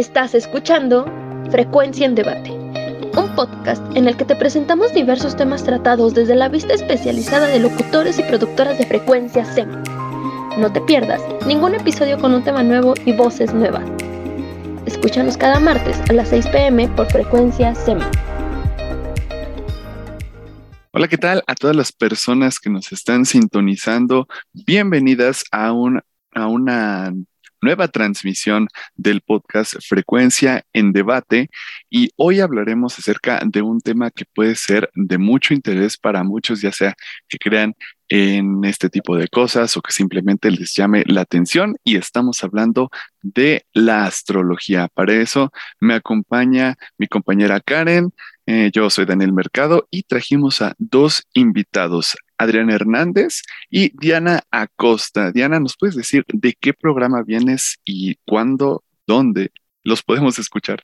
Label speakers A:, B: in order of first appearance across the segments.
A: Estás escuchando Frecuencia en Debate, un podcast en el que te presentamos diversos temas tratados desde la vista especializada de locutores y productoras de frecuencia SEM. No te pierdas ningún episodio con un tema nuevo y voces nuevas. Escúchanos cada martes a las 6 pm por frecuencia SEM.
B: Hola, ¿qué tal? A todas las personas que nos están sintonizando, bienvenidas a, un, a una nueva transmisión del podcast Frecuencia en Debate y hoy hablaremos acerca de un tema que puede ser de mucho interés para muchos, ya sea que crean en este tipo de cosas o que simplemente les llame la atención y estamos hablando de la astrología. Para eso me acompaña mi compañera Karen, eh, yo soy Daniel Mercado y trajimos a dos invitados, Adrián Hernández y Diana Acosta. Diana, ¿nos puedes decir de qué programa vienes y cuándo, dónde los podemos escuchar?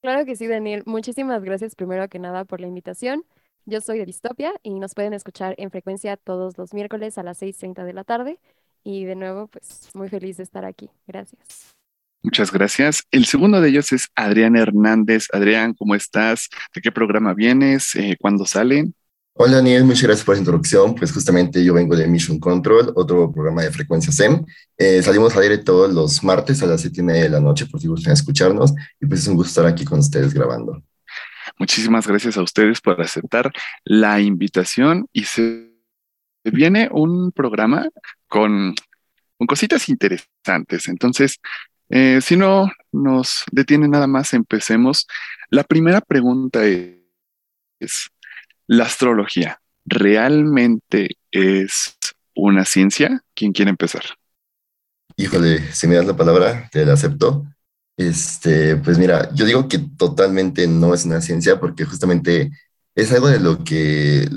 C: Claro que sí, Daniel. Muchísimas gracias primero que nada por la invitación. Yo soy de Distopia y nos pueden escuchar en frecuencia todos los miércoles a las 6.30 de la tarde. Y de nuevo, pues muy feliz de estar aquí. Gracias.
B: Muchas gracias. El segundo de ellos es Adrián Hernández. Adrián, ¿cómo estás? ¿De qué programa vienes? Eh, ¿Cuándo salen?
D: Hola Daniel, muchas gracias por la introducción. Pues justamente yo vengo de Mission Control, otro programa de frecuencia SEM. Eh, salimos al aire todos los martes a las 7 de la noche, por si gustan escucharnos. Y pues es un gusto estar aquí con ustedes grabando.
B: Muchísimas gracias a ustedes por aceptar la invitación y se viene un programa con, con cositas interesantes. Entonces, eh, si no nos detiene nada más, empecemos. La primera pregunta es ¿La astrología realmente es una ciencia? ¿Quién quiere empezar?
D: Híjole, si me das la palabra, te la acepto. Este, pues mira, yo digo que totalmente no es una ciencia porque justamente es algo de lo que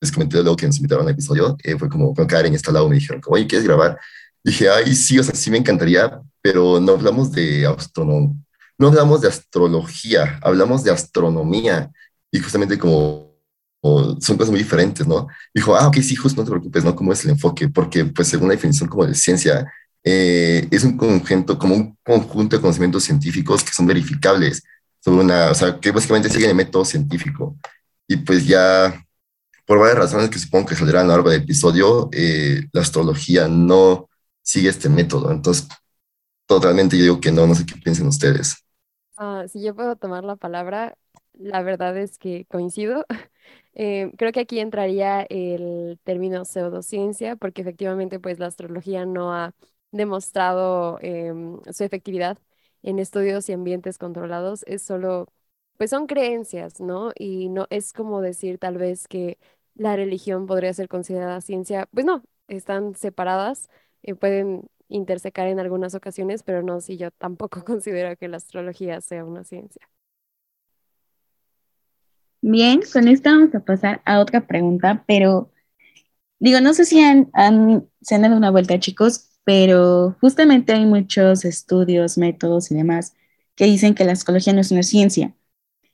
D: les comenté lo que nos invitaron al episodio. Eh, fue como con Karen está al lado me dijeron, como, oye, ¿quieres grabar? Dije, ay, sí, o sea, sí me encantaría, pero no hablamos de astronomía, no hablamos de astrología, hablamos de astronomía. Y justamente como son cosas muy diferentes, ¿no? Dijo, ah, ok, sí, justo no te preocupes, ¿no? ¿Cómo es el enfoque? Porque, pues, según la definición como de ciencia, eh, es un conjunto, como un conjunto de conocimientos científicos que son verificables sobre una, o sea, que básicamente siguen el método científico. Y pues ya, por varias razones que supongo que saldrán a lo largo del episodio, eh, la astrología no sigue este método. Entonces, totalmente yo digo que no, no sé qué piensen ustedes.
C: Ah, si yo puedo tomar la palabra, la verdad es que coincido. Eh, creo que aquí entraría el término pseudociencia, porque efectivamente pues la astrología no ha demostrado em, su efectividad en estudios y ambientes controlados, es solo, pues son creencias, ¿no? Y no es como decir tal vez que la religión podría ser considerada ciencia, pues no, están separadas, eh, pueden intersecar en algunas ocasiones, pero no, si yo tampoco considero que la astrología sea una ciencia.
E: Bien, con esto vamos a pasar a otra pregunta, pero digo, no sé si han, se han dado una vuelta, chicos, pero justamente hay muchos estudios, métodos y demás que dicen que la psicología no es una ciencia.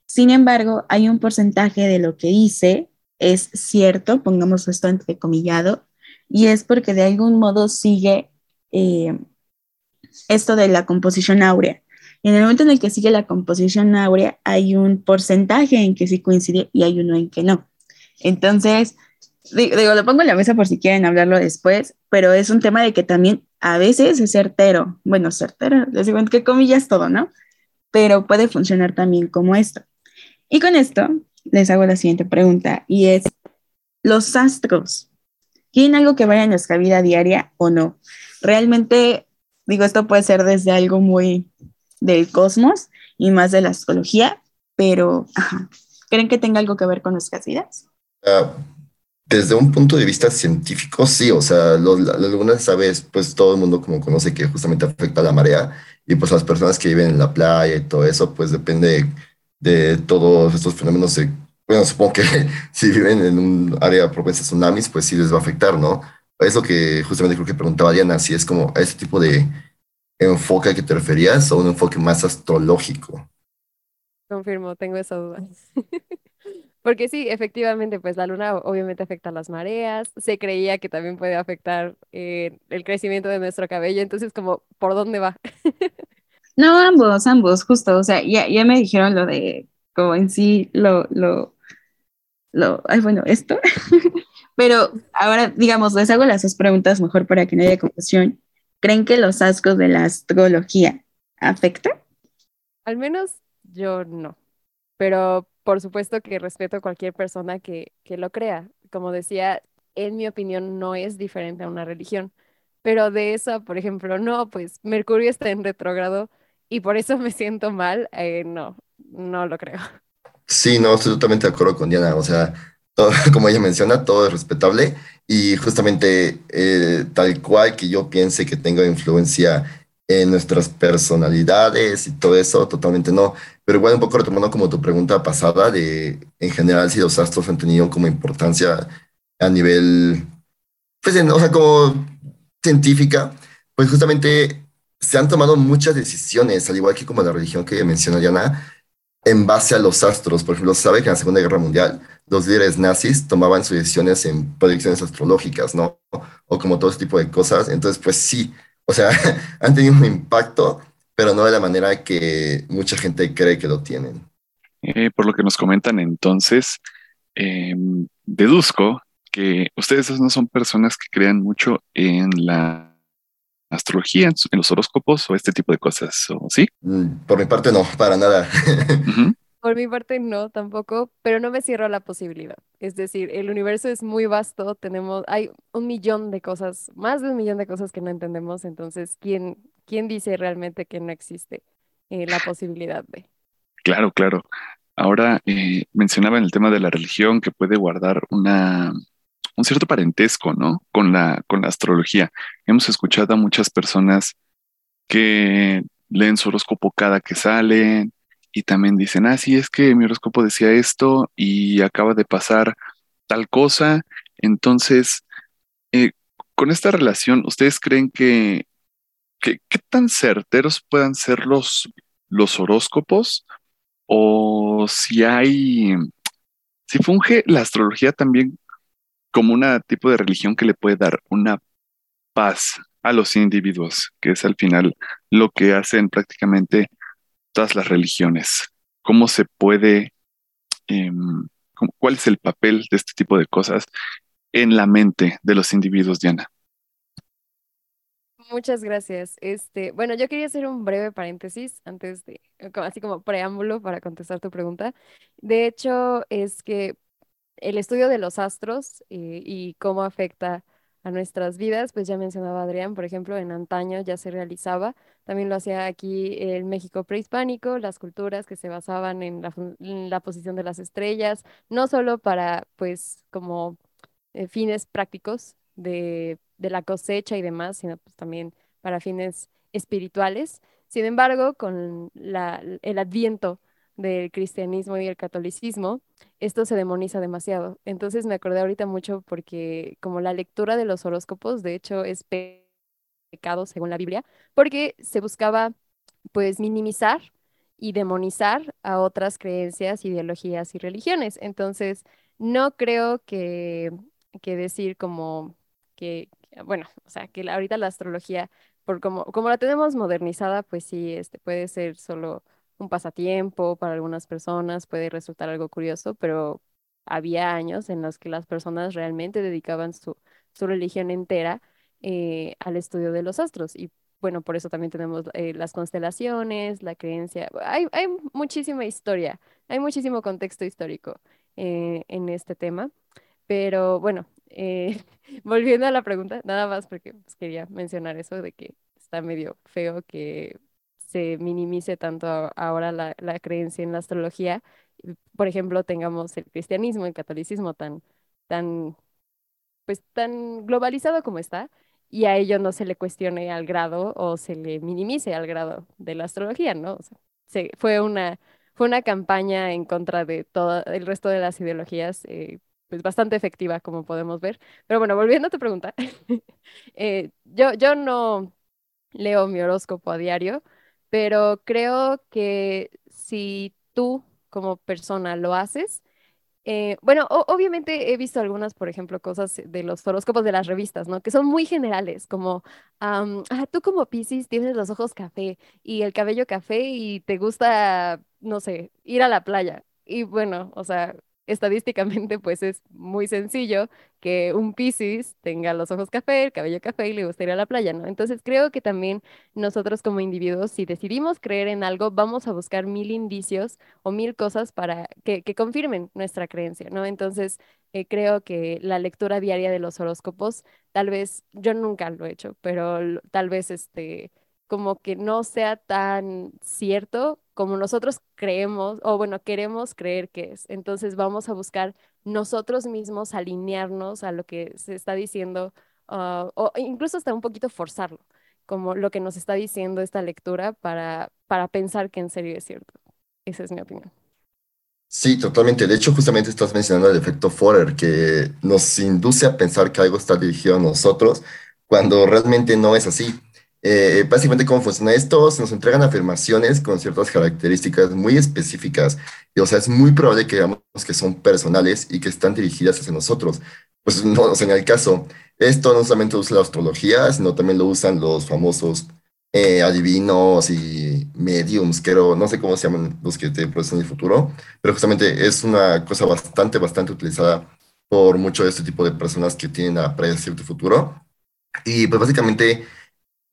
E: Sin embargo, hay un porcentaje de lo que dice es cierto, pongamos esto entrecomillado, y es porque de algún modo sigue eh, esto de la composición áurea. En el momento en el que sigue la composición áurea, hay un porcentaje en que sí coincide y hay uno en que no. Entonces, digo, lo pongo en la mesa por si quieren hablarlo después, pero es un tema de que también a veces es certero. Bueno, certero, les digo en qué comillas todo, ¿no? Pero puede funcionar también como esto. Y con esto les hago la siguiente pregunta y es, ¿los astros tienen algo que ver en nuestra vida diaria o no? Realmente, digo, esto puede ser desde algo muy del cosmos y más de la astrología, pero ¿creen que tenga algo que ver con nuestras vidas?
D: Ah, desde un punto de vista científico, sí, o sea, algunas sabes, pues todo el mundo como conoce que justamente afecta la marea y pues las personas que viven en la playa y todo eso, pues depende de, todos estos fenómenos. Bueno, supongo que si viven en un área propensa a tsunamis, pues sí les va a afectar, ¿no? Es lo que justamente creo que preguntaba Diana, si es como a ese tipo de, enfoque al que te referías o un enfoque más astrológico?
C: Confirmo, tengo esa duda. Porque sí, efectivamente, pues la luna obviamente afecta las mareas, se creía que también puede afectar eh, el crecimiento de nuestro cabello, entonces como, ¿por dónde va?
E: No, ambos, ambos, justo, o sea, ya, ya me dijeron lo de, como en sí, lo, lo, lo, ay, bueno, esto, pero ahora, digamos, les hago las dos preguntas mejor para que no haya confusión. ¿Creen que los ascos de la astrología afectan?
C: Al menos yo no, pero por supuesto que respeto a cualquier persona que, que lo crea. Como decía, en mi opinión no es diferente a una religión, pero de eso, por ejemplo, no, pues Mercurio está en retrógrado y por eso me siento mal, eh, no, no lo creo.
D: Sí, no, estoy totalmente de acuerdo con Diana. O sea, todo- como ella menciona, todo es respetable y justamente eh, tal cual que yo piense que tenga influencia en nuestras personalidades y todo eso, totalmente no. Pero igual un poco retomando como tu pregunta pasada de en general si los astros han tenido como importancia a nivel, pues, en- o sea, como científica, pues justamente se han tomado muchas decisiones, al igual que como la religión que menciona Diana en base a los astros. Por ejemplo, sabe que en la Segunda Guerra Mundial los líderes nazis tomaban sus decisiones en predicciones astrológicas, ¿no? O como todo ese tipo de cosas. Entonces, pues sí, o sea, han tenido un impacto, pero no de la manera que mucha gente cree que lo tienen.
B: Eh, por lo que nos comentan entonces, em, deduzco que ustedes no son personas que crean mucho en la astrología, en, los horóscopos o este tipo de cosas, ¿o sí?
D: Mm, Por mi parte, no, para nada.
C: Por mi parte no tampoco, pero no me cierro a la posibilidad. Es decir, el universo es muy vasto, tenemos, hay un millón de cosas, más de un millón de cosas que no entendemos, entonces, ¿quién, quién dice realmente que no existe eh, la posibilidad de?
B: Claro, claro. Ahora eh, mencionaba en el tema de la religión que puede guardar una, un cierto parentesco, ¿no? Con la, con la astrología. Hemos escuchado a muchas personas que leen su horóscopo cada que salen y también dicen, ah, sí, es que mi horóscopo decía esto y acaba de pasar tal cosa. Entonces, eh, con esta relación, ¿ustedes creen que, que- qué tan certeros puedan ser los, los horóscopos? O si hay, si funge la astrología también como una tipo de religión que le puede dar una paz a los individuos, que es al final lo que hacen prácticamente todas las religiones. ¿Cómo se puede, em, cuál es el papel de este tipo de cosas en la mente de los individuos, Diana?
C: Muchas gracias. Este, bueno, yo quería hacer un breve paréntesis antes de, así como preámbulo para contestar tu pregunta. De hecho, es que el estudio de los astros eh, y cómo afecta a nuestras vidas, pues ya mencionaba Adrián, por ejemplo, en antaño ya se realizaba, también lo hacía aquí el México prehispánico, las culturas que se basaban en la, posición de las estrellas, no solo para, pues, como eh, fines prácticos de, de la cosecha y demás, sino pues también para fines espirituales. Sin embargo, con la- el adviento del cristianismo y el catolicismo, esto se demoniza demasiado. Entonces me acordé ahorita mucho porque como la lectura de los horóscopos, de hecho, es pe- pecado según la Biblia, porque se buscaba pues minimizar y demonizar a otras creencias, ideologías y religiones. Entonces, no creo que, que decir como que, bueno, o sea, que ahorita la astrología, por como, como la tenemos modernizada, pues sí, este puede ser solo un pasatiempo para algunas personas, puede resultar algo curioso, pero había años en los que las personas realmente dedicaban su, su religión entera eh, al estudio de los astros. Y bueno, por eso también tenemos eh, las constelaciones, la creencia. Hay, hay muchísima historia, hay muchísimo contexto histórico eh, en este tema. Pero bueno, volviendo a la pregunta, nada más porque pues, quería mencionar eso de que está medio feo que se minimice tanto ahora la, la creencia en la astrología. Por ejemplo, tengamos el cristianismo, el catolicismo tan, tan pues tan globalizado como está, y a ello no se le cuestione al grado o se le minimice al grado de la astrología, ¿no? Se- fue una, fue una campaña en contra de todo el resto de las ideologías, eh, pues bastante efectiva, como podemos ver. Pero bueno, volviendo a tu pregunta, eh, yo, yo no leo mi horóscopo a diario, pero creo que si tú como persona lo haces, Eh, bueno, obviamente he visto algunas, por ejemplo, cosas de los horóscopos de las revistas, ¿no? Que son muy generales, como, ah, tú como Piscis tienes los ojos café y el cabello café y te gusta, no sé, ir a la playa. Y bueno, o sea, estadísticamente pues es muy sencillo que un Piscis tenga los ojos café, el cabello café y le guste ir a la playa, ¿no? Entonces creo que también nosotros como individuos, si decidimos creer en algo, vamos a buscar mil indicios o mil cosas para que, confirmen nuestra creencia, ¿no? Entonces eh, creo que la lectura diaria de los horóscopos, tal vez, yo nunca lo he hecho, pero tal vez este como que no sea tan cierto como nosotros creemos, o bueno, queremos creer que es. Entonces vamos a buscar nosotros mismos alinearnos a lo que se está diciendo, ah, o incluso hasta un poquito forzarlo, como lo que nos está diciendo esta lectura para, para pensar que en serio es cierto. Esa es mi opinión.
D: Sí, totalmente. De hecho, justamente estás mencionando el efecto Forer, que nos induce a pensar que algo está dirigido a nosotros, cuando realmente no es así. Eh, básicamente, ¿cómo funciona esto? Se nos entregan afirmaciones con ciertas características muy específicas. Y, o sea, es muy probable que digamos que son personales y que están dirigidas hacia nosotros. Pues no, en el caso, esto no solamente usa la astrología, sino también lo usan los famosos eh, adivinos y mediums, creo, no sé cómo se llaman los que te en el futuro, pero justamente es una cosa bastante, bastante utilizada por mucho de este tipo de personas que tienen a predecir tu futuro. Y pues básicamente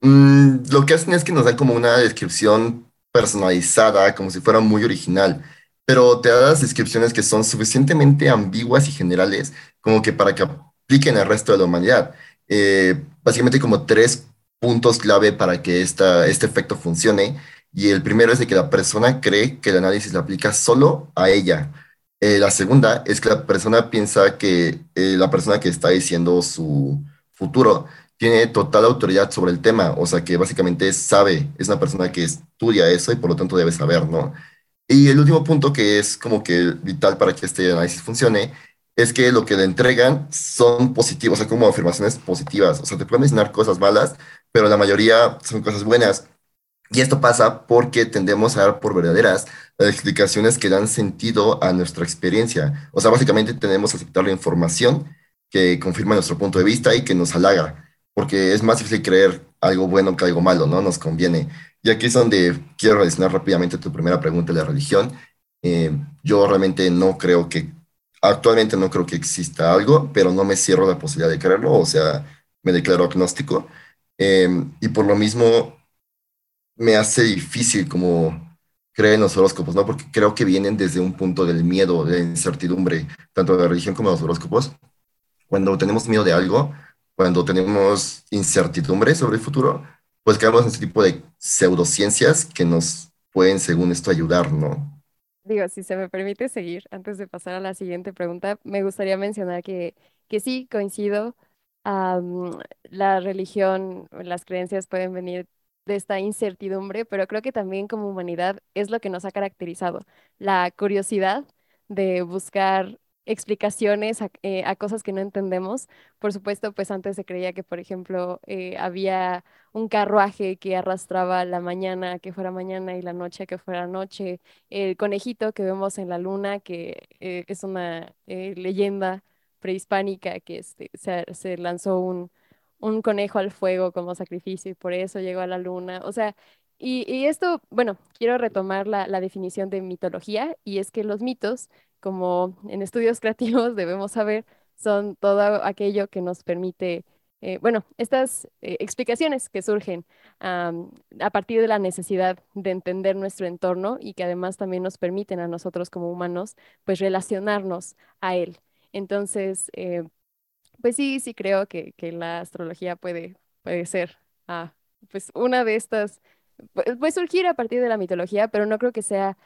D: Mm, lo que hacen es que nos dan como una descripción personalizada, como si fuera muy original, pero te das descripciones que son suficientemente ambiguas y generales como que para que apliquen al resto de la humanidad. Eh, básicamente como tres puntos clave para que esta, este efecto funcione. Y el primero es de que la persona cree que el análisis le aplica solo a ella. Eh, la segunda es que la persona piensa que eh, la persona que está diciendo su futuro tiene total autoridad sobre el tema, o sea que básicamente sabe, es una persona que estudia eso y por lo tanto debe saber, ¿no? Y el último punto que es como que vital para que este análisis funcione es que lo que le entregan son positivos, o sea, como afirmaciones positivas, o sea, te pueden enseñar cosas malas, pero la mayoría son cosas buenas. Y esto pasa porque tendemos a dar por verdaderas las explicaciones que dan sentido a nuestra experiencia. O sea, básicamente tenemos que aceptar la información que confirma nuestro punto de vista y que nos halaga porque es más difícil creer algo bueno que algo malo, ¿no? Nos conviene. Y aquí es donde quiero relacionar rápidamente tu primera pregunta de la religión. Eh, yo realmente no creo que, actualmente no creo que exista algo, pero no me cierro la posibilidad de creerlo, o sea, me declaro agnóstico. Em, y por lo mismo me hace difícil como creer en los horóscopos, ¿no? Porque creo que vienen desde un punto del miedo, de incertidumbre, tanto de la religión como de los horóscopos. Cuando tenemos miedo de algo, cuando tenemos incertidumbre sobre el futuro, pues quedamos en ese tipo de pseudociencias que nos pueden, según esto, ayudar, ¿no?
C: Digo, si se me permite seguir, antes de pasar a la siguiente pregunta, me gustaría mencionar que, que sí, coincido, la religión, las creencias pueden venir de esta incertidumbre, pero creo que también como humanidad es lo que nos ha caracterizado, la curiosidad de buscar explicaciones eh, a, cosas que no entendemos. Por supuesto, pues antes se creía que, por ejemplo, eh, había un carruaje que arrastraba la mañana que fuera mañana y la noche que fuera noche. El conejito que vemos en la luna, que eh, es una leyenda prehispánica que este, se, lanzó un, un conejo al fuego como sacrificio y por eso llegó a la luna. O sea, y, esto, bueno, quiero retomar la, definición de mitología y es que los mitos como en estudios creativos debemos saber, son todo aquello que nos permite, eh, bueno, estas eh, explicaciones que surgen a partir de la necesidad de entender nuestro entorno y que además también nos permiten a nosotros como humanos, pues relacionarnos a él. Entonces, eh, pues sí, sí creo que, la astrología puede, puede ser ah, pues una de estas, puede surgir a partir de la mitología, pero no creo que sea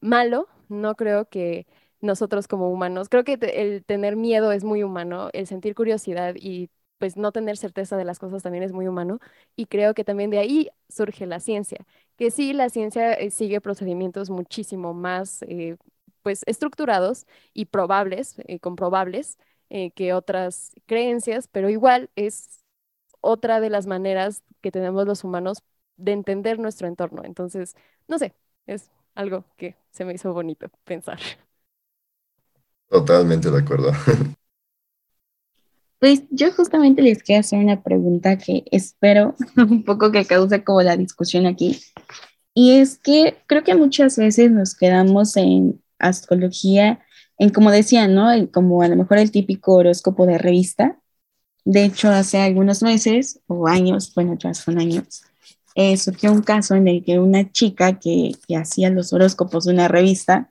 C: malo no creo que nosotros como humanos, creo que el tener miedo es muy humano, el sentir curiosidad y pues no tener certeza de las cosas también es muy humano y creo que también de ahí surge la ciencia, que sí, la ciencia eh, sigue procedimientos muchísimo más eh, pues estructurados y probables, eh, comprobables que otras creencias, pero igual es otra de las maneras que tenemos los humanos de entender nuestro entorno. Entonces, no sé, es algo que se me hizo bonito pensar.
D: Totalmente de acuerdo.
E: Pues yo justamente les quiero hacer una pregunta que espero un poco que cause como la discusión aquí. Y es que creo que muchas veces nos quedamos en astrología, en como decía, ¿no? Como a lo mejor el típico horóscopo de revista. De hecho, hace algunos meses o años, bueno, ya son años, eh, surgió un caso en el que una chica que, que hacía los horóscopos de una revista,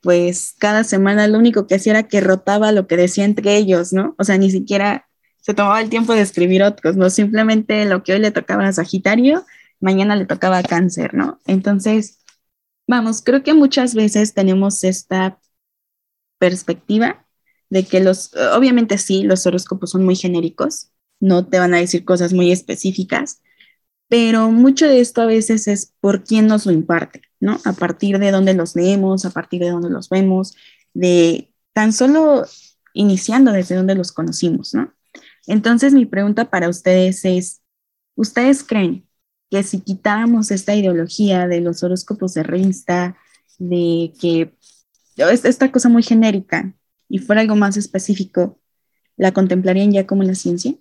E: pues cada semana lo único que hacía era que rotaba lo que decía entre ellos, ¿no? O sea, ni siquiera se tomaba el tiempo de escribir otros, ¿no? Simplemente lo que hoy le tocaba a Sagitario, mañana le tocaba a Cáncer, ¿no? Entonces, vamos, creo que muchas veces tenemos esta perspectiva de que los, obviamente sí, los horóscopos son muy genéricos, no te van a decir cosas muy específicas, pero mucho de esto a veces es por quién nos lo imparte, ¿no? A partir de dónde los leemos, a partir de dónde los vemos, de tan solo iniciando desde dónde los conocimos, ¿no? Entonces mi pregunta para ustedes es, ¿ustedes creen que si quitáramos esta ideología de los horóscopos de revista, de que esta cosa muy genérica y fuera algo más específico, ¿la contemplarían ya como la ciencia?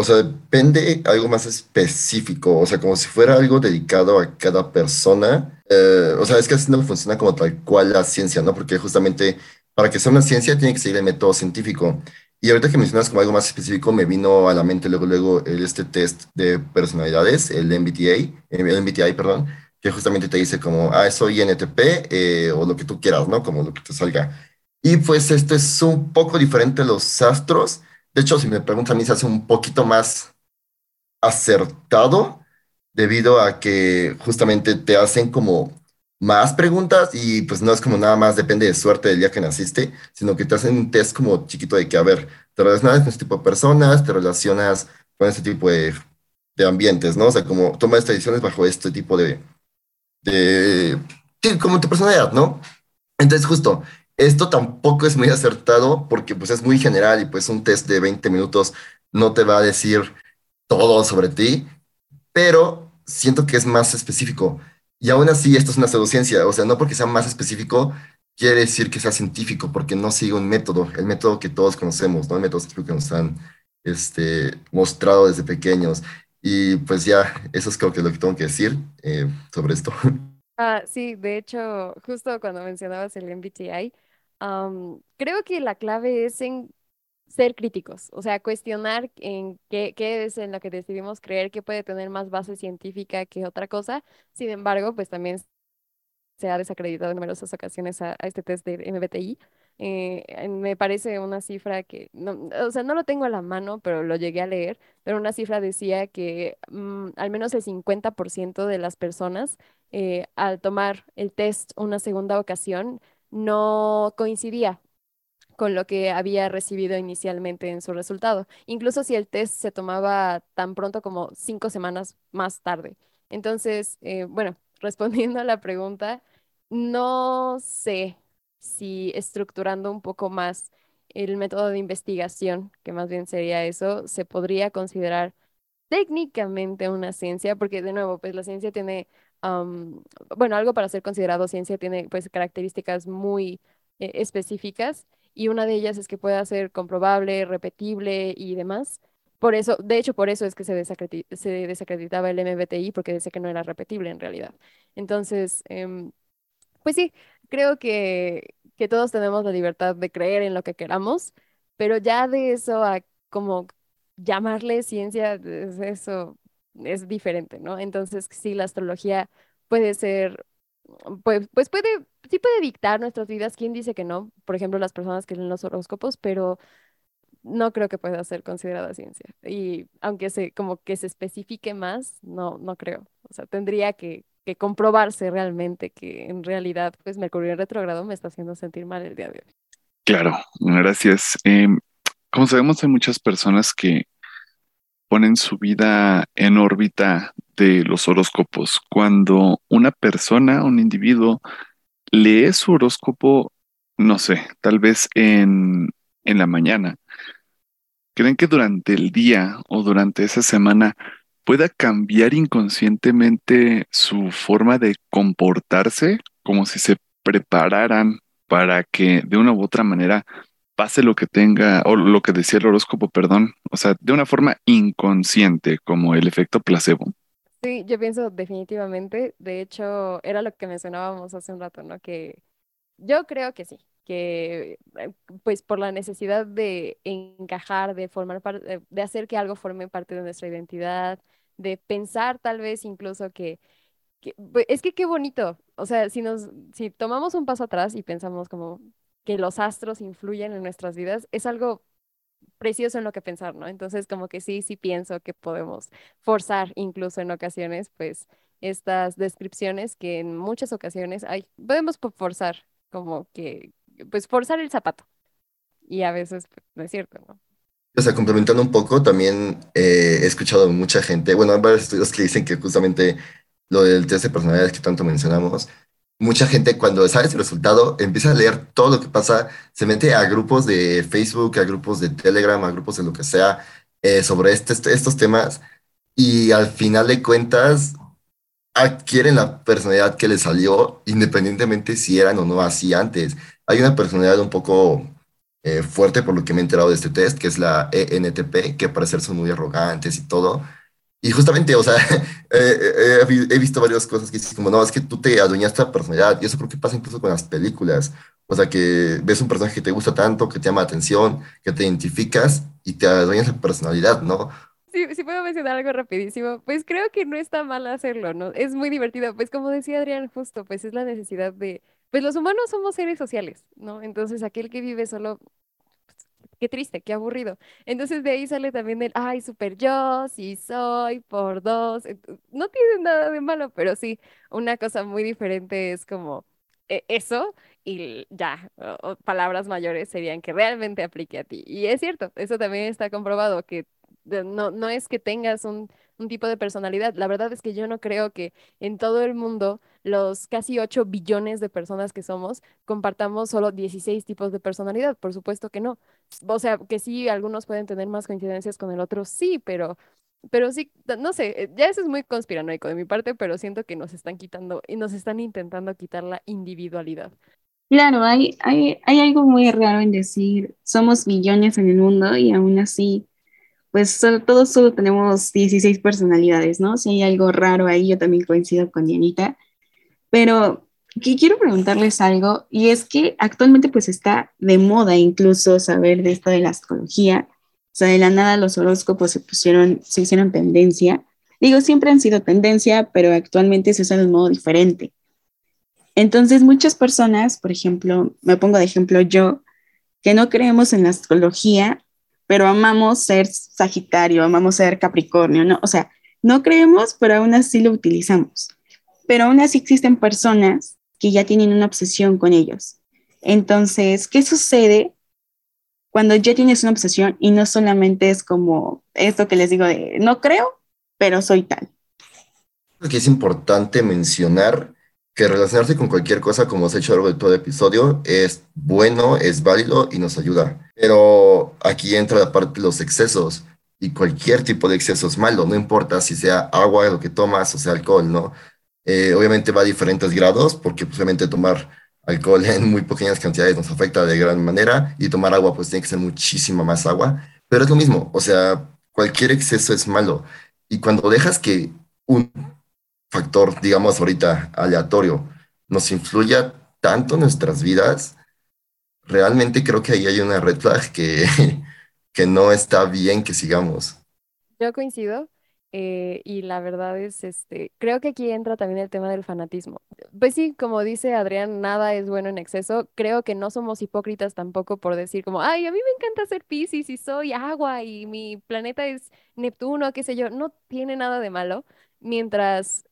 D: O sea, depende algo más específico, o sea, como si fuera algo dedicado a cada persona. Eh, o sea, es que así no funciona como tal cual la ciencia, ¿no? Porque justamente para que sea una ciencia tiene que seguir el método científico. Y ahorita que mencionas como algo más específico, me vino a la mente luego, luego este test de personalidades, el MBTI, el MBTI, perdón, que justamente te dice como, ah, soy INTP eh, o lo que tú quieras, ¿no? Como lo que te salga. Y pues esto es un poco diferente a los astros de hecho, si me preguntan a mí, se hace un poquito más acertado debido a que justamente te hacen como más preguntas y pues no es como nada más depende de suerte del día que naciste, sino que te hacen un test como chiquito de que, a ver, te relacionas con este tipo de personas, te relacionas con este tipo de, de ambientes, ¿no? O sea, como tomas decisiones bajo este tipo de, de, como tu personalidad, ¿no? Entonces, justo, esto tampoco es muy acertado porque pues es muy general y pues un test de 20 minutos no te va a decir todo sobre ti, pero siento que es más específico. Y aún así, esto es una pseudociencia, o sea, no porque sea más específico quiere decir que sea científico, porque no sigue un método, el método que todos conocemos, ¿no? El método que nos han este, mostrado desde pequeños. Y pues ya, eso es creo que lo que tengo que decir eh, sobre esto.
C: Ah, sí, de hecho, justo cuando mencionabas el MBTI, creo que la clave es en ser críticos, o sea, cuestionar en qué, es en lo que decidimos creer que puede tener más base científica que otra cosa. Sin embargo, pues también se ha desacreditado en numerosas ocasiones a, este test de MBTI. Eh, me parece una cifra que, no, o sea, no lo tengo a la mano, pero lo llegué a leer, pero una cifra decía que mm, al menos el 50% de las personas eh, al tomar el test una segunda ocasión no coincidía con lo que había recibido inicialmente en su resultado, incluso si el test se tomaba tan pronto como cinco semanas más tarde. Entonces, eh, bueno, respondiendo a la pregunta, no sé si estructurando un poco más el método de investigación, que más bien sería eso, se podría considerar técnicamente una ciencia, porque de nuevo, pues la ciencia tiene bueno, algo para ser considerado ciencia tiene pues características muy eh, específicas y una de ellas es que pueda ser comprobable, repetible y demás. Por eso, de hecho, por eso es que se, desacreditaba el MBTI porque decía que no era repetible en realidad. Entonces, em, pues sí, creo que, que todos tenemos la libertad de creer en lo que queramos, pero ya de eso a como llamarle ciencia, eso es diferente, ¿no? Entonces, sí, la astrología puede ser, pues, pues puede, sí puede dictar nuestras vidas. ¿Quién dice que no? Por ejemplo, las personas que leen los horóscopos, pero no creo que pueda ser considerada ciencia. Y aunque se, como que se especifique más, no, no creo. O sea, tendría que, que comprobarse realmente que en realidad, pues Mercurio en retrogrado me está haciendo sentir mal el día de hoy.
B: Claro, gracias. Em, como sabemos, hay muchas personas que ponen su vida en órbita de los horóscopos. Cuando una persona, un individuo, lee su horóscopo, no sé, tal vez en, en la mañana, ¿creen que durante el día o durante esa semana pueda cambiar inconscientemente su forma de comportarse, como si se prepararan para que de una u otra manera pase lo que tenga, o lo que decía el horóscopo, perdón, o sea, de una forma inconsciente, como el efecto placebo.
C: Sí, yo pienso definitivamente, de hecho, era lo que mencionábamos hace un rato, ¿no? Que yo creo que sí, que eh, pues por la necesidad de encajar, de formar parte, de hacer que algo forme parte de nuestra identidad, de pensar tal vez incluso que, pues, es que qué bonito, o sea, si nos, si tomamos un paso atrás y pensamos como que los astros influyen en nuestras vidas, es algo precioso en lo que pensar, ¿no? Entonces, como que sí, sí pienso que podemos forzar incluso en ocasiones, pues, estas descripciones que en muchas ocasiones hay, podemos forzar, como que, pues, forzar el zapato. Y a veces pues, no es cierto, ¿no?
D: O sea, complementando un poco, también eh, he escuchado mucha gente, bueno, hay varios estudios que dicen que justamente lo del test de personalidades que tanto mencionamos, mucha gente cuando sabe el resultado empieza a leer todo lo que pasa, se mete a grupos de Facebook, a grupos de Telegram, a grupos de lo que sea eh, sobre este, estos temas y al final de cuentas adquieren la personalidad que les salió independientemente si eran o no así antes. Hay una personalidad un poco eh, fuerte por lo que me he enterado de este test, que es la ENTP, que parece ser muy arrogantes y todo y justamente, o sea, he visto varias cosas que dicen como, no, es que tú te adueñaste la personalidad, y eso creo que pasa incluso con las películas. O sea, que ves un personaje que te gusta tanto, que te llama la atención, que te identificas y te adueñas la personalidad, ¿no?
C: Sí, sí puedo mencionar algo rapidísimo. Pues creo que no está mal hacerlo, ¿no? Es muy divertido. Pues como decía Adrián, justo, pues es la necesidad de... Pues los humanos somos seres sociales, ¿no? Entonces aquel que vive solo qué triste, qué aburrido. Entonces de ahí sale también el, ay, super yo, sí soy, por dos. No tiene nada de malo, pero sí, una cosa muy diferente es como e, eso y ya, palabras mayores serían que realmente aplique a ti. Y es cierto, eso también está comprobado, que no, no es que tengas un, un tipo de personalidad. La verdad es que yo no creo que en todo el mundo los casi 8 billones de personas que somos, compartamos solo 16 tipos de personalidad. Por supuesto que no. O sea, que sí, algunos pueden tener más coincidencias con el otro, sí, pero, pero sí, no sé, ya eso es muy conspiranoico de mi parte, pero siento que nos están quitando y nos están intentando quitar la individualidad.
E: Claro, hay, hay, hay algo muy raro en decir, somos billones en el mundo y aún así pues todos solo tenemos 16 personalidades, ¿no? Si hay algo raro ahí, yo también coincido con Dianita. Pero quiero preguntarles algo, y es que actualmente pues está de moda incluso saber de esto de la astrología. O sea, de la nada los horóscopos se pusieron, se hicieron tendencia. Digo, siempre han sido tendencia, pero actualmente se usan de un modo diferente. Entonces, muchas personas, por ejemplo, me pongo de ejemplo yo, que no creemos en la astrología, pero amamos ser Sagitario, amamos ser Capricornio, ¿no? O sea, no creemos, pero aún así lo utilizamos pero aún así existen personas que ya tienen una obsesión con ellos. Entonces, ¿qué sucede cuando ya tienes una obsesión y no solamente es como esto que les digo de no creo, pero soy tal?
D: que es importante mencionar que relacionarse con cualquier cosa, como he hecho a lo largo de todo el episodio, es bueno, es válido y nos ayuda. Pero aquí entra la parte de los excesos y cualquier tipo de exceso es malo, no importa si sea agua, lo que tomas o sea alcohol, ¿no? Eh, obviamente va a diferentes grados, porque posiblemente tomar alcohol en muy pequeñas cantidades nos afecta de gran manera y tomar agua pues tiene que ser muchísima más agua, pero es lo mismo, o sea, cualquier exceso es malo. Y cuando dejas que un factor, digamos ahorita, aleatorio, nos influya tanto en nuestras vidas, realmente creo que ahí hay una red flag que, que no está bien que sigamos.
C: Yo coincido. Eh, y la verdad es, este, creo que aquí entra también el tema del fanatismo. Pues sí, como dice Adrián, nada es bueno en exceso. Creo que no somos hipócritas tampoco por decir como, ay, a mí me encanta ser Piscis y soy agua y mi planeta es Neptuno, qué sé yo. No tiene nada de malo. Mientras,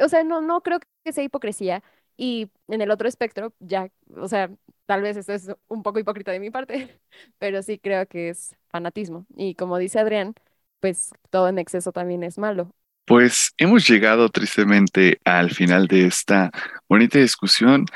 C: o sea, no, no creo que sea hipocresía. Y en el otro espectro, ya, o sea, tal vez esto es un poco hipócrita de mi parte, pero sí creo que es fanatismo. Y como dice Adrián, pues todo en exceso también es malo.
B: Pues hemos llegado tristemente al final de esta bonita discusión.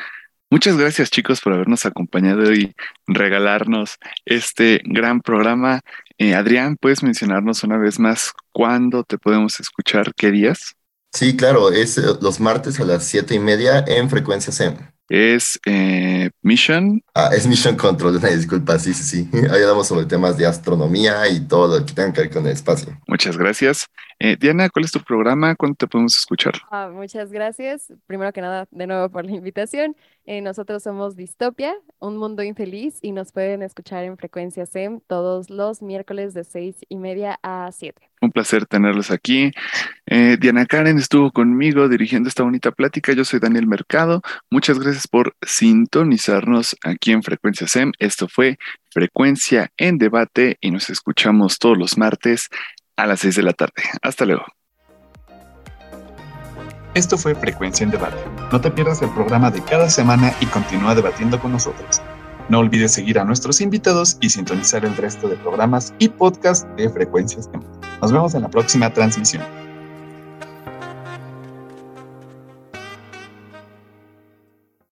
B: Muchas gracias chicos por habernos acompañado y regalarnos este gran programa. Eh, Adrián, ¿puedes mencionarnos una vez más cuándo te podemos escuchar? ¿Qué días?
D: Sí, claro, es eh, los martes a las siete y media en Frecuencia SEM.
B: Es eh, Mission.
D: Ah, es Mission Control, una disculpa, sí, sí, sí. Ahí hablamos sobre temas de astronomía y todo lo que tenga que ver con el espacio.
B: Muchas gracias. Eh, Diana, ¿cuál es tu programa? ¿Cuándo te podemos escuchar?
C: Ah, muchas gracias. Primero que nada, de nuevo por la invitación. Eh, nosotros somos Distopia, un mundo infeliz, y nos pueden escuchar en frecuencia SEM todos los miércoles de seis y media a siete.
B: Un placer tenerlos aquí. Eh, Diana Karen estuvo conmigo dirigiendo esta bonita plática. Yo soy Daniel Mercado. Muchas gracias por sintonizarnos aquí en Frecuencia SEM. Esto fue Frecuencia en Debate y nos escuchamos todos los martes a las 6 de la tarde. Hasta luego.
F: Esto fue Frecuencia en Debate. No te pierdas el programa de cada semana y continúa debatiendo con nosotros. No olvides seguir a nuestros invitados y sintonizar el resto de programas y podcasts de Frecuencias. Nos vemos en la próxima transmisión.